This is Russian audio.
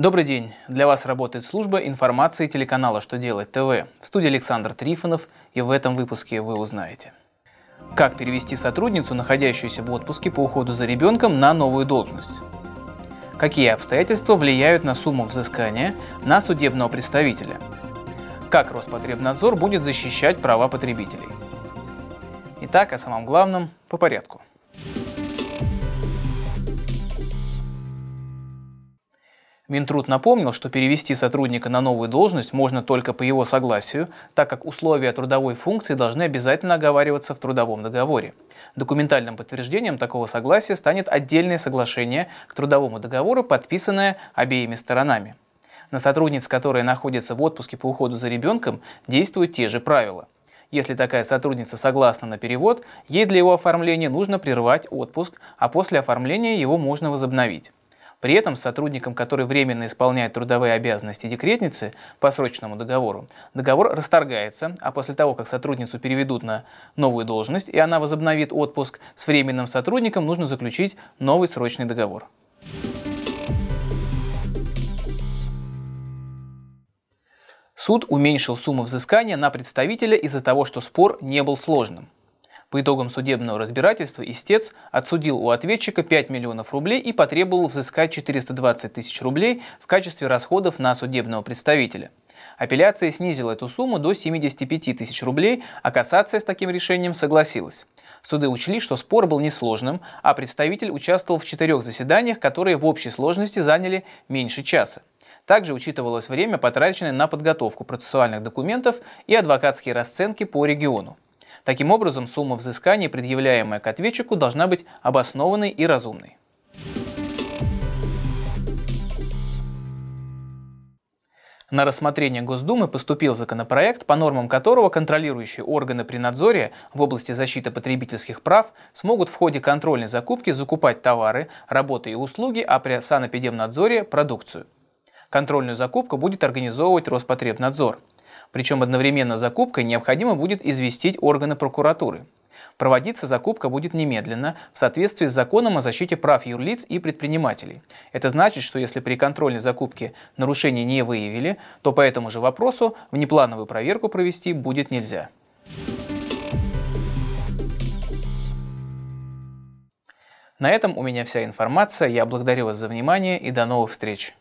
Добрый день! Для вас работает служба информации телеканала «Что делать ТВ». В студии Александр Трифонов, и в этом выпуске вы узнаете. Как перевести сотрудницу, находящуюся в отпуске по уходу за ребенком, на новую должность? Какие обстоятельства влияют на сумму взыскания на судебного представителя? Как Роспотребнадзор будет защищать права потребителей? Итак, о самом главном по порядку. Минтруд напомнил, что перевести сотрудника на новую должность можно только по его согласию, так как условия трудовой функции должны обязательно оговариваться в трудовом договоре. Документальным подтверждением такого согласия станет отдельное соглашение к трудовому договору, подписанное обеими сторонами. На сотрудниц, которые находятся в отпуске по уходу за ребенком, действуют те же правила. Если такая сотрудница согласна на перевод, ей для его оформления нужно прервать отпуск, а после оформления его можно возобновить. При этом сотрудникам, который временно исполняет трудовые обязанности декретницы по срочному договору, договор расторгается, а после того, как сотрудницу переведут на новую должность и она возобновит отпуск, с временным сотрудником нужно заключить новый срочный договор. Суд уменьшил сумму взыскания на представителя из-за того, что спор не был сложным. По итогам судебного разбирательства истец отсудил у ответчика 5 миллионов рублей и потребовал взыскать 420 тысяч рублей в качестве расходов на судебного представителя. Апелляция снизила эту сумму до 75 тысяч рублей, а кассация с таким решением согласилась. Суды учли, что спор был несложным, а представитель участвовал в четырех заседаниях, которые в общей сложности заняли меньше часа. Также учитывалось время, потраченное на подготовку процессуальных документов и адвокатские расценки по региону. Таким образом, сумма взыскания, предъявляемая к ответчику, должна быть обоснованной и разумной. На рассмотрение Госдумы поступил законопроект, по нормам которого контролирующие органы при надзоре в области защиты потребительских прав смогут в ходе контрольной закупки закупать товары, работы и услуги, а при санэпидемнадзоре – продукцию. Контрольную закупку будет организовывать Роспотребнадзор – причем одновременно закупкой необходимо будет известить органы прокуратуры. Проводиться закупка будет немедленно в соответствии с законом о защите прав юрлиц и предпринимателей. Это значит, что если при контрольной закупке нарушений не выявили, то по этому же вопросу внеплановую проверку провести будет нельзя. На этом у меня вся информация. Я благодарю вас за внимание и до новых встреч.